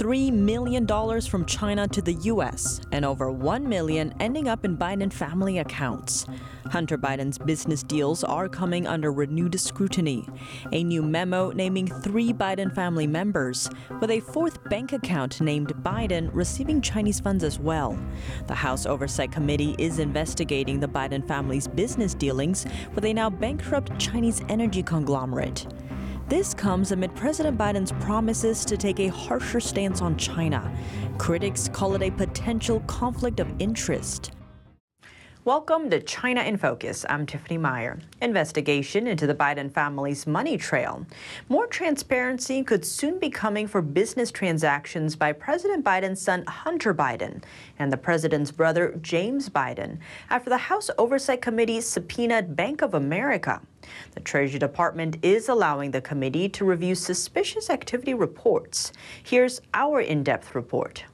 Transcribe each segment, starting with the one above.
$3 million from China to the U.S. and over 1 million ending up in Biden family accounts. Hunter Biden's business deals are coming under renewed scrutiny. A new memo naming three Biden family members, with a fourth bank account named Biden receiving Chinese funds as well. The House Oversight Committee is investigating the Biden family's business dealings with a now bankrupt Chinese energy conglomerate. This comes amid President Biden's promises to take a harsher stance on China. Critics call it a potential conflict of interest. Welcome to China in Focus. I'm Tiffany Meyer. Investigation into the Biden family's money trail. More transparency could soon be coming for business transactions by President Biden's son Hunter Biden and the president's brother James Biden after the House Oversight Committee subpoenaed Bank of America. The Treasury Department is allowing the committee to review suspicious activity reports. Here's our in depth report.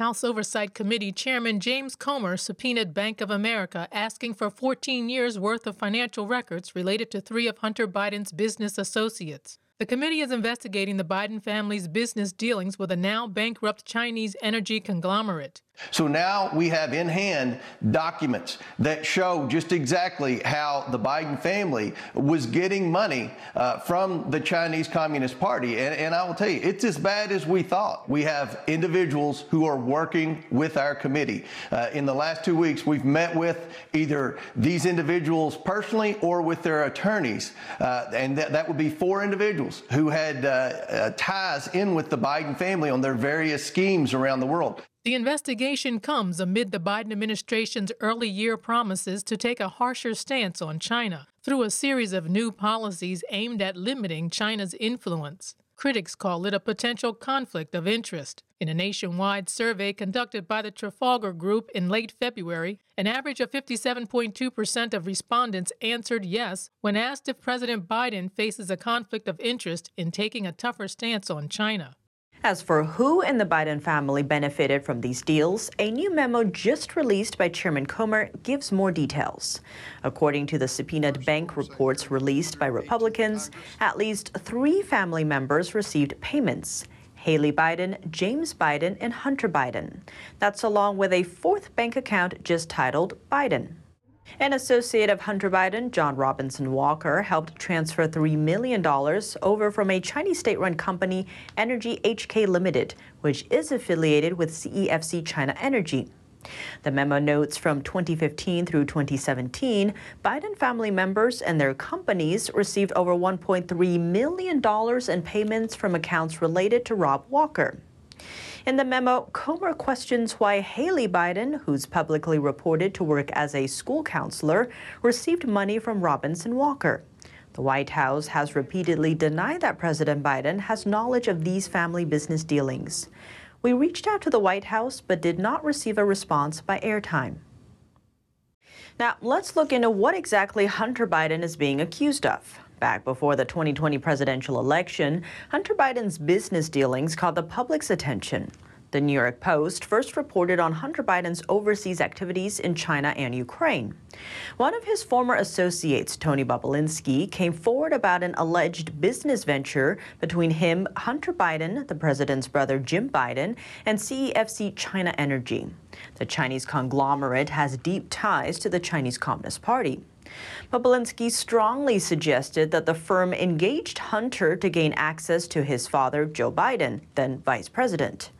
House Oversight Committee Chairman James Comer subpoenaed Bank of America asking for 14 years' worth of financial records related to three of Hunter Biden's business associates. The committee is investigating the Biden family's business dealings with a now bankrupt Chinese energy conglomerate. So now we have in hand documents that show just exactly how the Biden family was getting money uh, from the Chinese Communist Party. And, and, I will tell you, it's as bad as we thought. We have individuals who are working with our committee. Uh, in the last two weeks, we've met with either these individuals personally or with their attorneys. Uh, and that, that would be four individuals who had uh, uh, ties in with the Biden family on their various schemes around the world. The investigation comes amid the Biden administration's early year promises to take a harsher stance on China through a series of new policies aimed at limiting China's influence. Critics call it a potential conflict of interest. In a nationwide survey conducted by the Trafalgar Group in late February, an average of 57.2% of respondents answered yes when asked if President Biden faces a conflict of interest in taking a tougher stance on China. As for who in the Biden family benefited from these deals, a new memo just released by Chairman Comer gives more details. According to the subpoenaed bank reports released by Republicans, at least three family members received payments. Hallie Biden, James Biden, and Hunter Biden. That's along with a fourth bank account just titled Biden. An associate of Hunter Biden, John Robinson Walker, helped transfer $3 million over from a Chinese state run company, Energy HK Limited, which is affiliated with CEFC China Energy. The memo notes from 2015 through 2017, Biden family members and their companies received over $1.3 million in payments from accounts related to Rob Walker. In the memo, Comer questions why Hallie Biden, who's publicly reported to work as a school counselor, received money from Robinson Walker. The White House has repeatedly denied that President Biden has knowledge of these family business dealings. We reached out to the White House but did not receive a response by airtime. Now, let's look into what exactly Hunter Biden is being accused of. Back before the 2020 presidential election, Hunter Biden's business dealings caught the public's attention. The New York Post first reported on Hunter Biden's overseas activities in China and Ukraine. One of his former associates, Tony Bobulinski, came forward about an alleged business venture between him, Hunter Biden, the president's brother Jim Biden, and CEFC China Energy. The Chinese conglomerate has deep ties to the Chinese Communist Party. Bobulinski strongly suggested that the firm engaged Hunter to gain access to his father, Joe Biden, then vice president.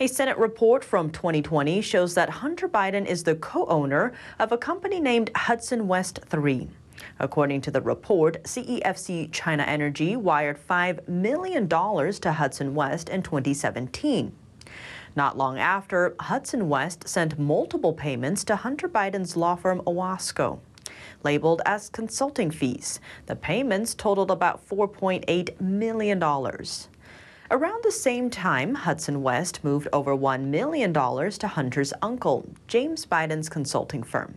A Senate report from 2020 shows that Hunter Biden is the co owner of a company named Hudson West 3. According to the report, CEFC China Energy wired $5 million to Hudson West in 2017. Not long after, Hudson West sent multiple payments to Hunter Biden's law firm Owasco labeled as consulting fees. The payments totaled about $4.8 million. Around the same time, Hudson West moved over $1 million to Hunter's uncle, James Biden's consulting firm.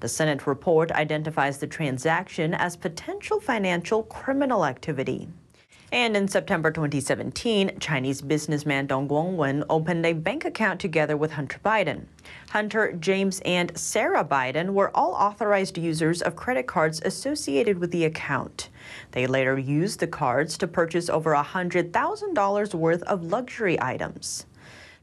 The Senate report identifies the transaction as potential financial criminal activity. And in September 2017, Chinese businessman Dong Guangwen opened a bank account together with Hunter Biden. Hunter, James, and Sara Biden were all authorized users of credit cards associated with the account. They later used the cards to purchase over $100,000 worth of luxury items.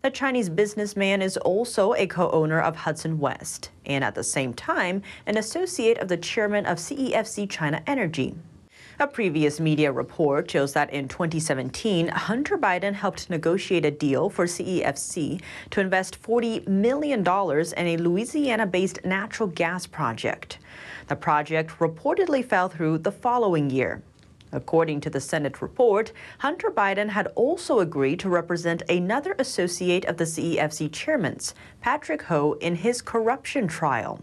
The Chinese businessman is also a co owner of Hudson West and at the same time an associate of the chairman of CEFC China Energy. A previous media report shows that in 2017, Hunter Biden helped negotiate a deal for CEFC to invest $40 million in a Louisiana based natural gas project. The project reportedly fell through the following year. According to the Senate report, Hunter Biden had also agreed to represent another associate of the CEFC chairman's, Patrick Ho, in his corruption trial.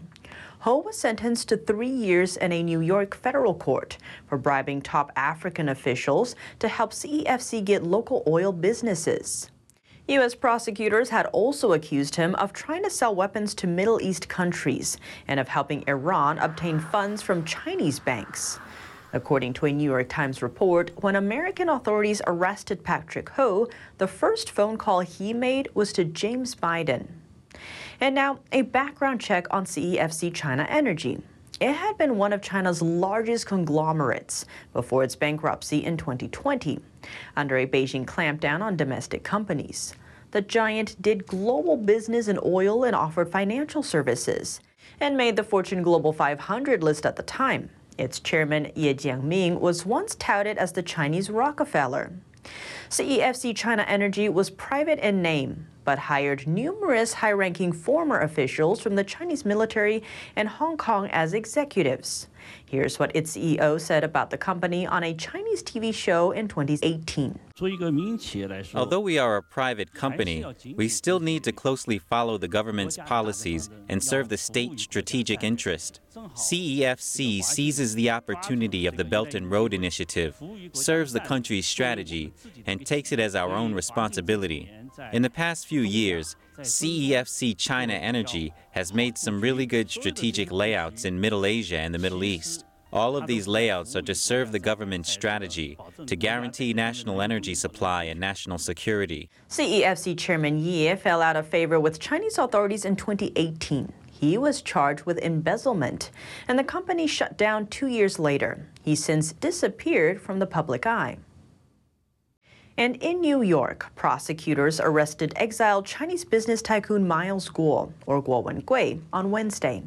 Ho was sentenced to three years in a New York federal court for bribing top African officials to help CEFC get local oil businesses. U.S. prosecutors had also accused him of trying to sell weapons to Middle East countries and of helping Iran obtain funds from Chinese banks. According to a New York Times report, when American authorities arrested Patrick Ho, the first phone call he made was to James Biden. And now, a background check on CEFC China Energy. It had been one of China's largest conglomerates before its bankruptcy in 2020, under a Beijing clampdown on domestic companies. The giant did global business in oil and offered financial services, and made the Fortune Global 500 list at the time. Its chairman, Ye Jianming, was once touted as the Chinese Rockefeller. CEFC China Energy was private in name, but hired numerous high ranking former officials from the Chinese military and Hong Kong as executives. Here's what its CEO said about the company on a Chinese TV show in 2018. Although we are a private company, we still need to closely follow the government's policies and serve the state strategic interest. CEFC seizes the opportunity of the Belt and Road Initiative, serves the country's strategy, and takes it as our own responsibility. In the past few years, CEFC China Energy has made some really good strategic layouts in Middle Asia and the Middle East. All of these layouts are to serve the government's strategy to guarantee national energy supply and national security. CEFC Chairman Ye fell out of favor with Chinese authorities in 2018. He was charged with embezzlement, and the company shut down two years later. He since disappeared from the public eye. And in New York, prosecutors arrested exiled Chinese business tycoon Miles Guo, or Guo Wengui, on Wednesday.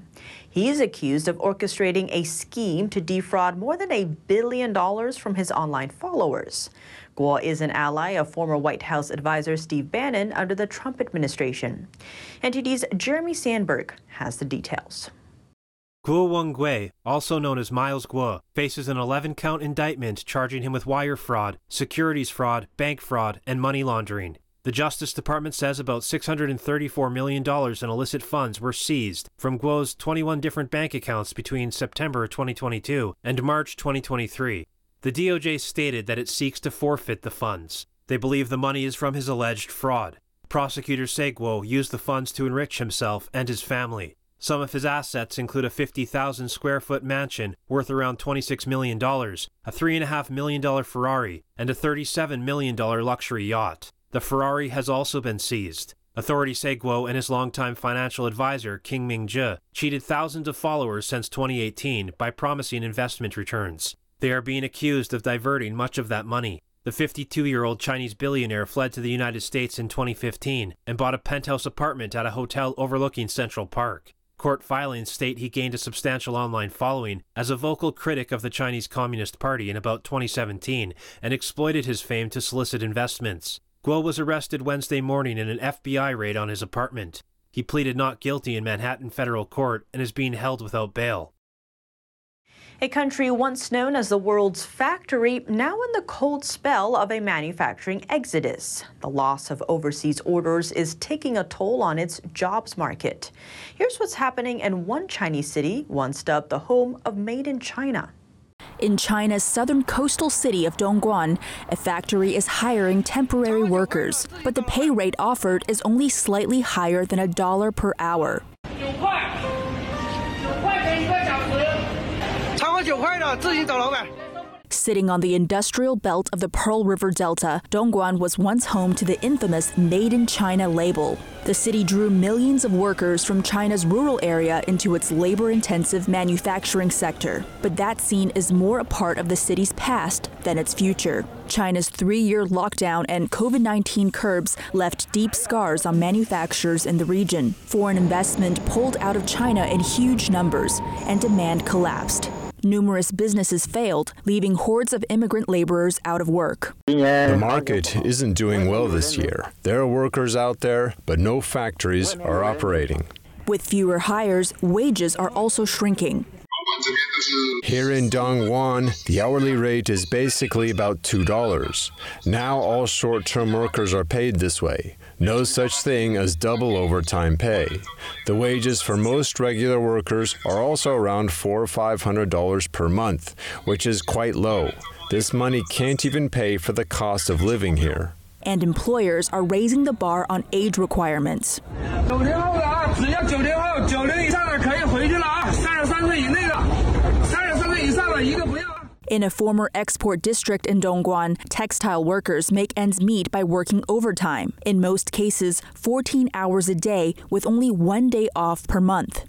He is accused of orchestrating a scheme to defraud more than a billion dollars from his online followers. Guo is an ally of former White House advisor Steve Bannon under the Trump administration. NTD's Jeremy Sandberg has the details. Guo Wengui, also known as Miles Guo, faces an 11 count indictment charging him with wire fraud, securities fraud, bank fraud, and money laundering. The Justice Department says about $634 million in illicit funds were seized from Guo's 21 different bank accounts between September 2022 and March 2023. The DOJ stated that it seeks to forfeit the funds. They believe the money is from his alleged fraud. Prosecutors say Guo used the funds to enrich himself and his family. Some of his assets include a 50,000 square foot mansion worth around $26 million, a $3.5 million Ferrari, and a $37 million luxury yacht. The Ferrari has also been seized. Authorities say Guo and his longtime financial advisor, Kin Ming Je, cheated thousands of followers since 2018 by promising investment returns. They are being accused of diverting much of that money. The 52 year old Chinese billionaire fled to the United States in 2015 and bought a penthouse apartment at a hotel overlooking Central Park. Court filings state he gained a substantial online following as a vocal critic of the Chinese Communist Party in about 2017 and exploited his fame to solicit investments. Guo was arrested Wednesday morning in an FBI raid on his apartment. He pleaded not guilty in Manhattan federal court and is being held without bail. A country once known as the world's factory, now in the cold spell of a manufacturing exodus. The loss of overseas orders is taking a toll on its jobs market. Here's what's happening in one Chinese city, once dubbed the home of Made in China. In China's southern coastal city of Dongguan, a factory is hiring temporary workers, but the pay rate offered is only slightly higher than a dollar per hour. Sitting on the industrial belt of the Pearl River Delta, Dongguan was once home to the infamous Made in China label. The city drew millions of workers from China's rural area into its labor intensive manufacturing sector. But that scene is more a part of the city's past than its future. China's three year lockdown and COVID 19 curbs left deep scars on manufacturers in the region. Foreign investment pulled out of China in huge numbers, and demand collapsed. Numerous businesses failed, leaving hordes of immigrant laborers out of work. The market isn't doing well this year. There are workers out there, but no factories are operating. With fewer hires, wages are also shrinking. Here in Dongguan, the hourly rate is basically about $2. Now all short term workers are paid this way. No such thing as double overtime pay. The wages for most regular workers are also around four or five hundred dollars per month, which is quite low. This money can't even pay for the cost of living here. And employers are raising the bar on age requirements. In a former export district in Dongguan, textile workers make ends meet by working overtime, in most cases 14 hours a day with only one day off per month.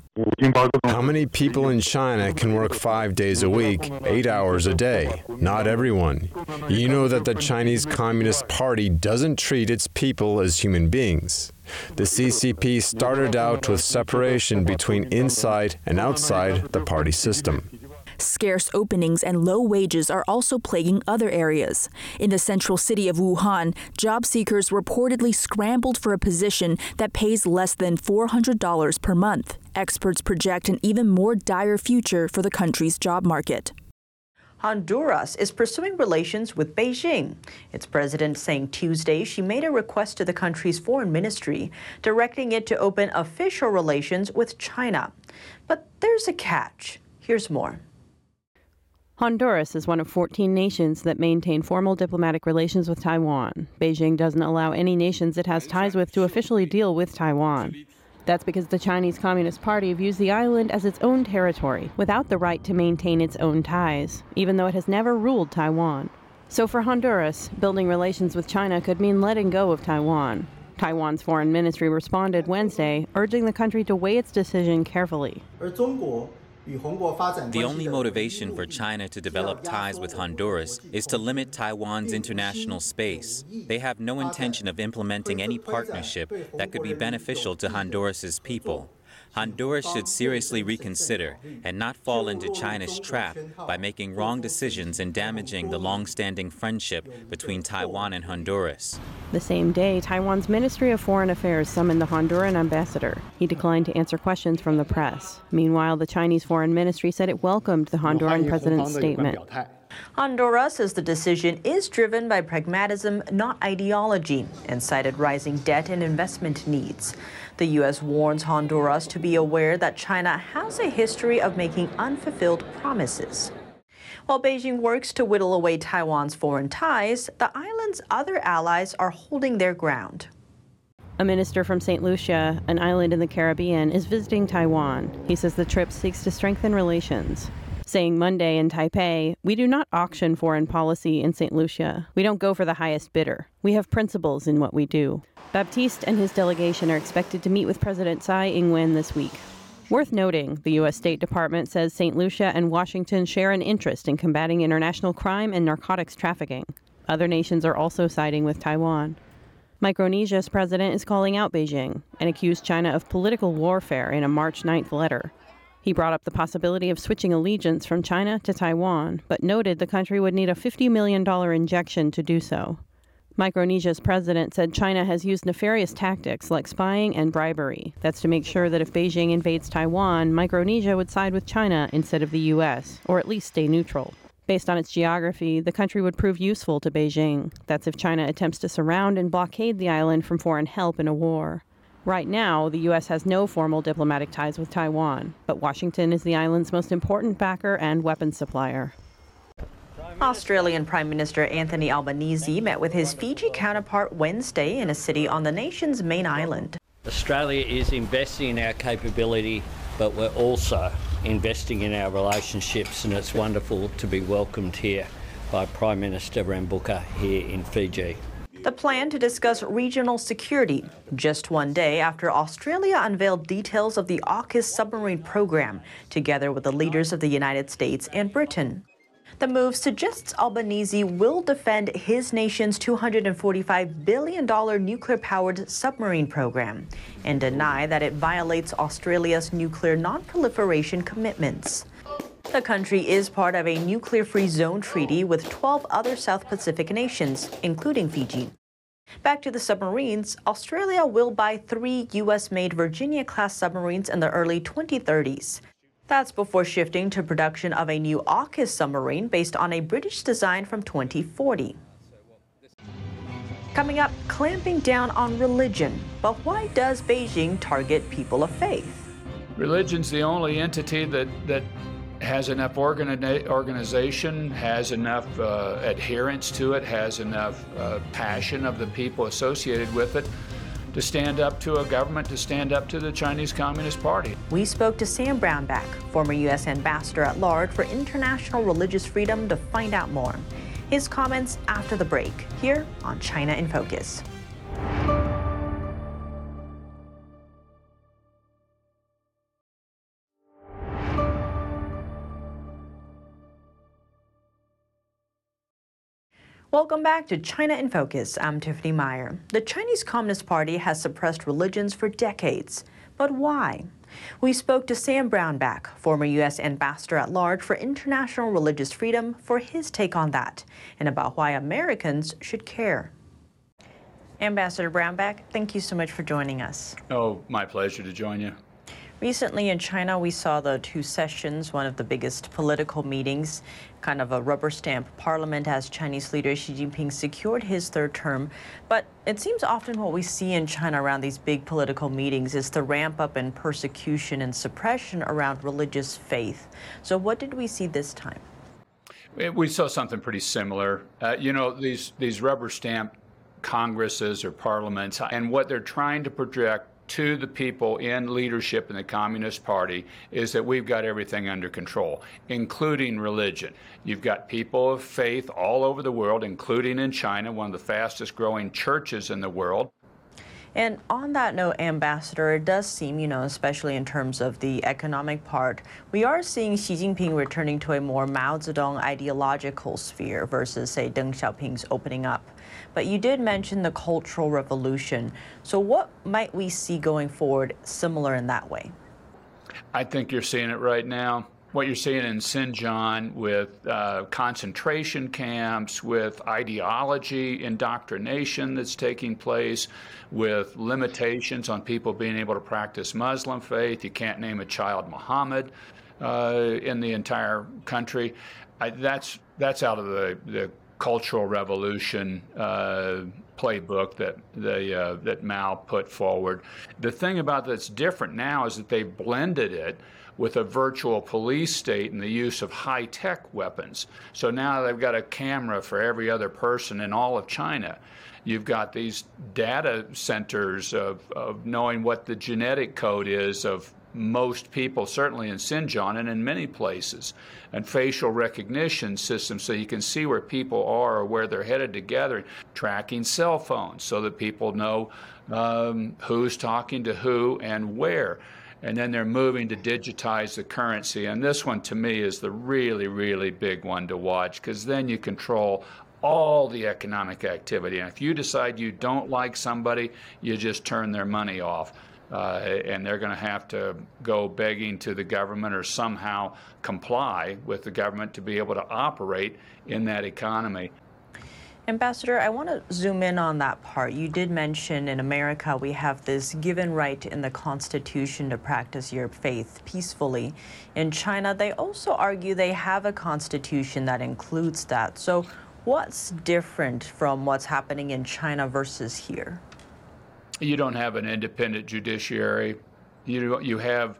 How many people in China can work five days a week, eight hours a day? Not everyone. You know that the Chinese Communist Party doesn't treat its people as human beings. The CCP started out with separation between inside and outside the party system. Scarce openings and low wages are also plaguing other areas. In the central city of Wuhan, job seekers reportedly scrambled for a position that pays less than $400 per month. Experts project an even more dire future for the country's job market. Honduras is pursuing relations with Beijing. Its president saying Tuesday she made a request to the country's foreign ministry, directing it to open official relations with China. But there's a catch. Here's more. Honduras is one of 14 nations that maintain formal diplomatic relations with Taiwan. Beijing doesn't allow any nations it has ties with to officially deal with Taiwan. That's because the Chinese Communist Party views the island as its own territory, without the right to maintain its own ties, even though it has never ruled Taiwan. So for Honduras, building relations with China could mean letting go of Taiwan. Taiwan's foreign ministry responded Wednesday, urging the country to weigh its decision carefully. The only motivation for China to develop ties with Honduras is to limit Taiwan's international space. They have no intention of implementing any partnership that could be beneficial to Honduras's people. Honduras should seriously reconsider and not fall into China's trap by making wrong decisions and damaging the long-standing friendship between Taiwan and Honduras. The same day, Taiwan's Ministry of Foreign Affairs summoned the Honduran ambassador. He declined to answer questions from the press. Meanwhile, the Chinese Foreign Ministry said it welcomed the Honduran president's statement. Honduras says the decision is driven by pragmatism, not ideology, and cited rising debt and investment needs. The U.S. warns Honduras to be aware that China has a history of making unfulfilled promises. While Beijing works to whittle away Taiwan's foreign ties, the island's other allies are holding their ground. A minister from St. Lucia, an island in the Caribbean, is visiting Taiwan. He says the trip seeks to strengthen relations. Saying Monday in Taipei, we do not auction foreign policy in St. Lucia. We don't go for the highest bidder. We have principles in what we do. Baptiste and his delegation are expected to meet with President Tsai Ing wen this week. Worth noting, the U.S. State Department says St. Lucia and Washington share an interest in combating international crime and narcotics trafficking. Other nations are also siding with Taiwan. Micronesia's president is calling out Beijing and accused China of political warfare in a March 9th letter. He brought up the possibility of switching allegiance from China to Taiwan, but noted the country would need a $50 million injection to do so. Micronesia's president said China has used nefarious tactics like spying and bribery. That's to make sure that if Beijing invades Taiwan, Micronesia would side with China instead of the U.S., or at least stay neutral. Based on its geography, the country would prove useful to Beijing. That's if China attempts to surround and blockade the island from foreign help in a war. Right now, the U.S. has no formal diplomatic ties with Taiwan, but Washington is the island's most important backer and weapons supplier. Australian Prime Minister Anthony Albanese met with his Fiji counterpart Wednesday in a city on the nation's main island. Australia is investing in our capability, but we're also investing in our relationships, and it's wonderful to be welcomed here by Prime Minister Rabuka here in Fiji. The plan to discuss regional security just one day after Australia unveiled details of the AUKUS submarine program, together with the leaders of the United States and Britain. The move suggests Albanese will defend his nation's $245 billion nuclear powered submarine program and deny that it violates Australia's nuclear non-proliferation commitments. The country is part of a nuclear free zone treaty with 12 other South Pacific nations, including Fiji. Back to the submarines, Australia will buy three U.S. made Virginia class submarines in the early 2030s. That's before shifting to production of a new AUKUS submarine based on a British design from 2040. Coming up, clamping down on religion. But why does Beijing target people of faith? Religion's the only entity that, that has enough organi- organization, has enough uh, adherence to it, has enough uh, passion of the people associated with it to stand up to a government, to stand up to the Chinese Communist Party. We spoke to Sam Brownback, former U.S. ambassador at large for international religious freedom, to find out more. His comments after the break, here on China in Focus. Welcome back to China in Focus. I'm Tiffany Meyer. The Chinese Communist Party has suppressed religions for decades. But why? We spoke to Sam Brownback, former U.S. ambassador at large for international religious freedom, for his take on that and about why Americans should care. Ambassador Brownback, thank you so much for joining us. Oh, my pleasure to join you. Recently in China, we saw the two sessions, one of the biggest political meetings, kind of a rubber stamp parliament as Chinese leader Xi Jinping secured his third term. But it seems often what we see in China around these big political meetings is the ramp up in persecution and suppression around religious faith. So, what did we see this time? We saw something pretty similar. Uh, you know, these, these rubber stamp congresses or parliaments, and what they're trying to project to the people in leadership in the Communist Party is that we've got everything under control, including religion. You've got people of faith all over the world, including in China, one of the fastest growing churches in the world. And on that note, Ambassador, it does seem, you know, especially in terms of the economic part, we are seeing Xi Jinping returning to a more Mao Zedong ideological sphere versus, say, Deng Xiaoping's opening up. But you did mention the Cultural Revolution. So, what might we see going forward similar in that way? I think you're seeing it right now what you're seeing in Xinjiang with uh, concentration camps, with ideology indoctrination that's taking place, with limitations on people being able to practice Muslim faith. You can't name a child Muhammad uh, in the entire country. I, that's that's out of the, the cultural revolution uh, playbook that they, uh, that Mao put forward. The thing about that's different now is that they've blended it with a virtual police state and the use of high tech weapons. So now they've got a camera for every other person in all of China. You've got these data centers of, of knowing what the genetic code is of most people, certainly in Xinjiang and in many places, and facial recognition systems so you can see where people are or where they're headed together, tracking cell phones so that people know um, who's talking to who and where and then they're moving to digitize the currency. And this one, to me, is the really, really big one to watch because then you control all the economic activity. And if you decide you don't like somebody, you just turn their money off. Uh, and they're going to have to go begging to the government or somehow comply with the government to be able to operate in that economy. Ambassador, I want to zoom in on that part. You did mention in America we have this given right in the Constitution to practice your faith peacefully. In China, they also argue they have a constitution that includes that. So, what's different from what's happening in China versus here? You don't have an independent judiciary. You, you have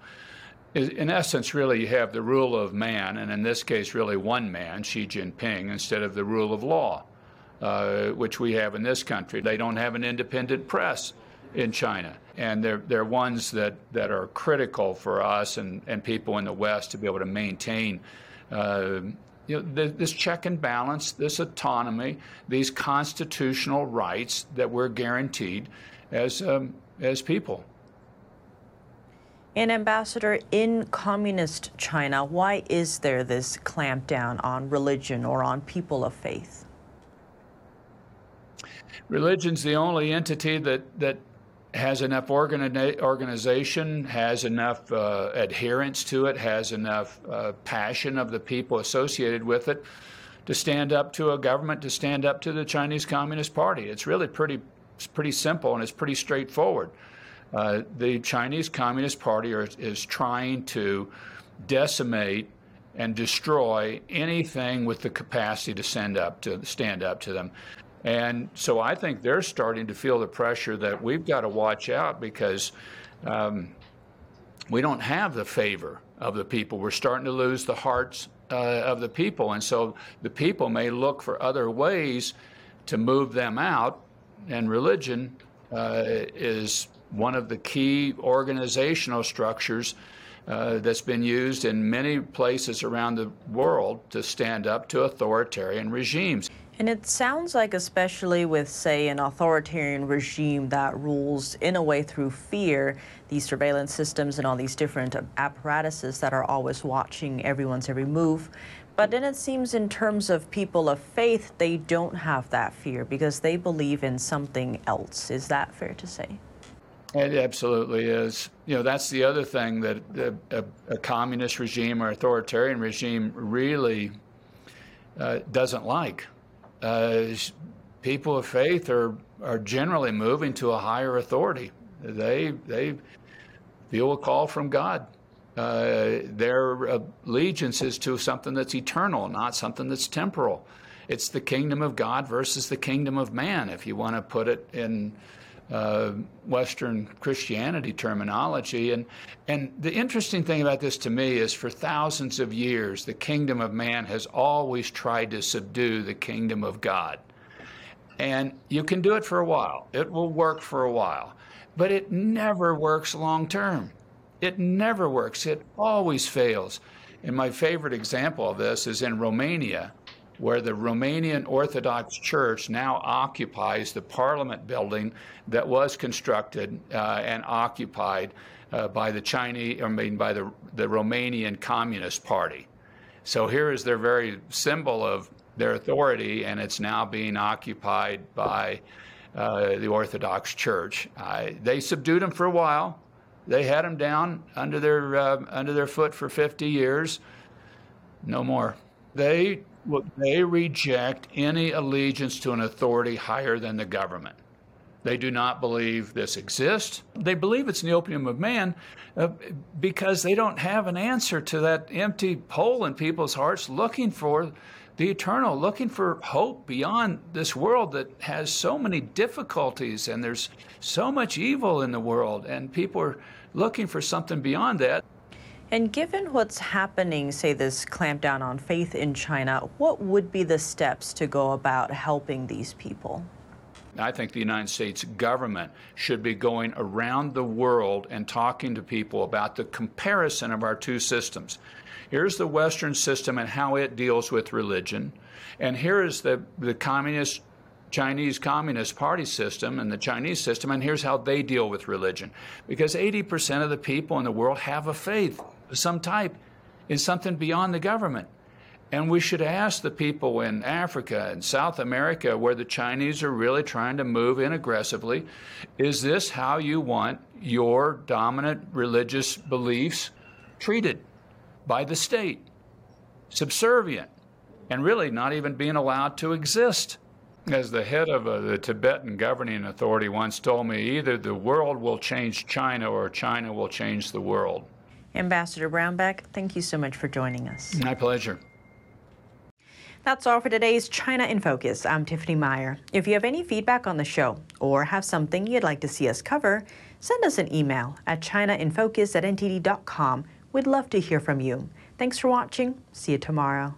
in essence, really, you have the rule of man, and in this case, really one man, Xi Jinping, instead of the rule of law uh, which we have in this country. They don't have an independent press in China. And they're, they're ones that, that are critical for us and, and people in the West to be able to maintain uh, you know, this check and balance, this autonomy, these constitutional rights that we're guaranteed as, um, as people. And Ambassador, in communist China, why is there this clampdown on religion or on people of faith? Religion's the only entity that, that has enough organi- organization, has enough uh, adherence to it, has enough uh, passion of the people associated with it to stand up to a government, to stand up to the Chinese Communist Party. It's really pretty, it's pretty simple and it's pretty straightforward. Uh, the Chinese Communist Party are, is trying to decimate and destroy anything with the capacity to stand up to stand up to them. And so I think they're starting to feel the pressure that we've got to watch out because um, we don't have the favor of the people. We're starting to lose the hearts uh, of the people. And so the people may look for other ways to move them out. And religion uh, is one of the key organizational structures uh, that's been used in many places around the world to stand up to authoritarian regimes. And it sounds like, especially with, say, an authoritarian regime that rules in a way through fear, these surveillance systems and all these different apparatuses that are always watching everyone's every move. But then it seems, in terms of people of faith, they don't have that fear because they believe in something else. Is that fair to say? It absolutely is. You know, that's the other thing that a, a, communist regime or authoritarian regime really uh, doesn't like uh, people of faith are are generally moving to a higher authority. They they feel a call from God. Uh, their allegiance is to something that's eternal, not something that's temporal. It's the kingdom of God versus the kingdom of man, if you want to put it in uh, Western Christianity terminology. And, and the interesting thing about this to me is for thousands of years, the kingdom of man has always tried to subdue the kingdom of God. And you can do it for a while, it will work for a while, but it never works long term. It never works, it always fails. And my favorite example of this is in Romania where the Romanian Orthodox Church now occupies the parliament building that was constructed uh, and occupied uh, by the Chinese, I mean, by the, the Romanian Communist Party. So here is their very symbol of their authority, and it's now being occupied by uh, the Orthodox Church. they subdued them for a while. They had them down under their uh, under their foot for 50 years. No more. They they reject any allegiance to an authority higher than the government. They do not believe this exists. They believe it's the opium of man uh, because they don't have an answer to that empty hole in people's hearts looking for the eternal, looking for hope beyond this world that has so many difficulties and there's so much evil in the world, and people are looking for something beyond that. And given what's happening, say this clampdown on faith in China, what would be the steps to go about helping these people? I think the United States government should be going around the world and talking to people about the comparison of our two systems. Here's the Western system and how it deals with religion, and here is the, the communist Chinese Communist Party system and the Chinese system, and here's how they deal with religion. Because 80% of the people in the world have a faith of some type is something beyond the government. And we should ask the people in Africa and South America, where the Chinese are really trying to move in aggressively, is this how you want your dominant religious beliefs treated by the state? Subservient, and really not even being allowed to exist. As the head of uh, the Tibetan governing authority once told me, either the world will change China or China will change the world. Ambassador Brownback, thank you so much for joining us. My pleasure. That's all for today's China in Focus. I'm Tiffany Meyer. If you have any feedback on the show or have something you'd like to see us cover, send us an email at chinainfocus at ntd.com. We'd love to hear from you. Thanks for watching. See you tomorrow.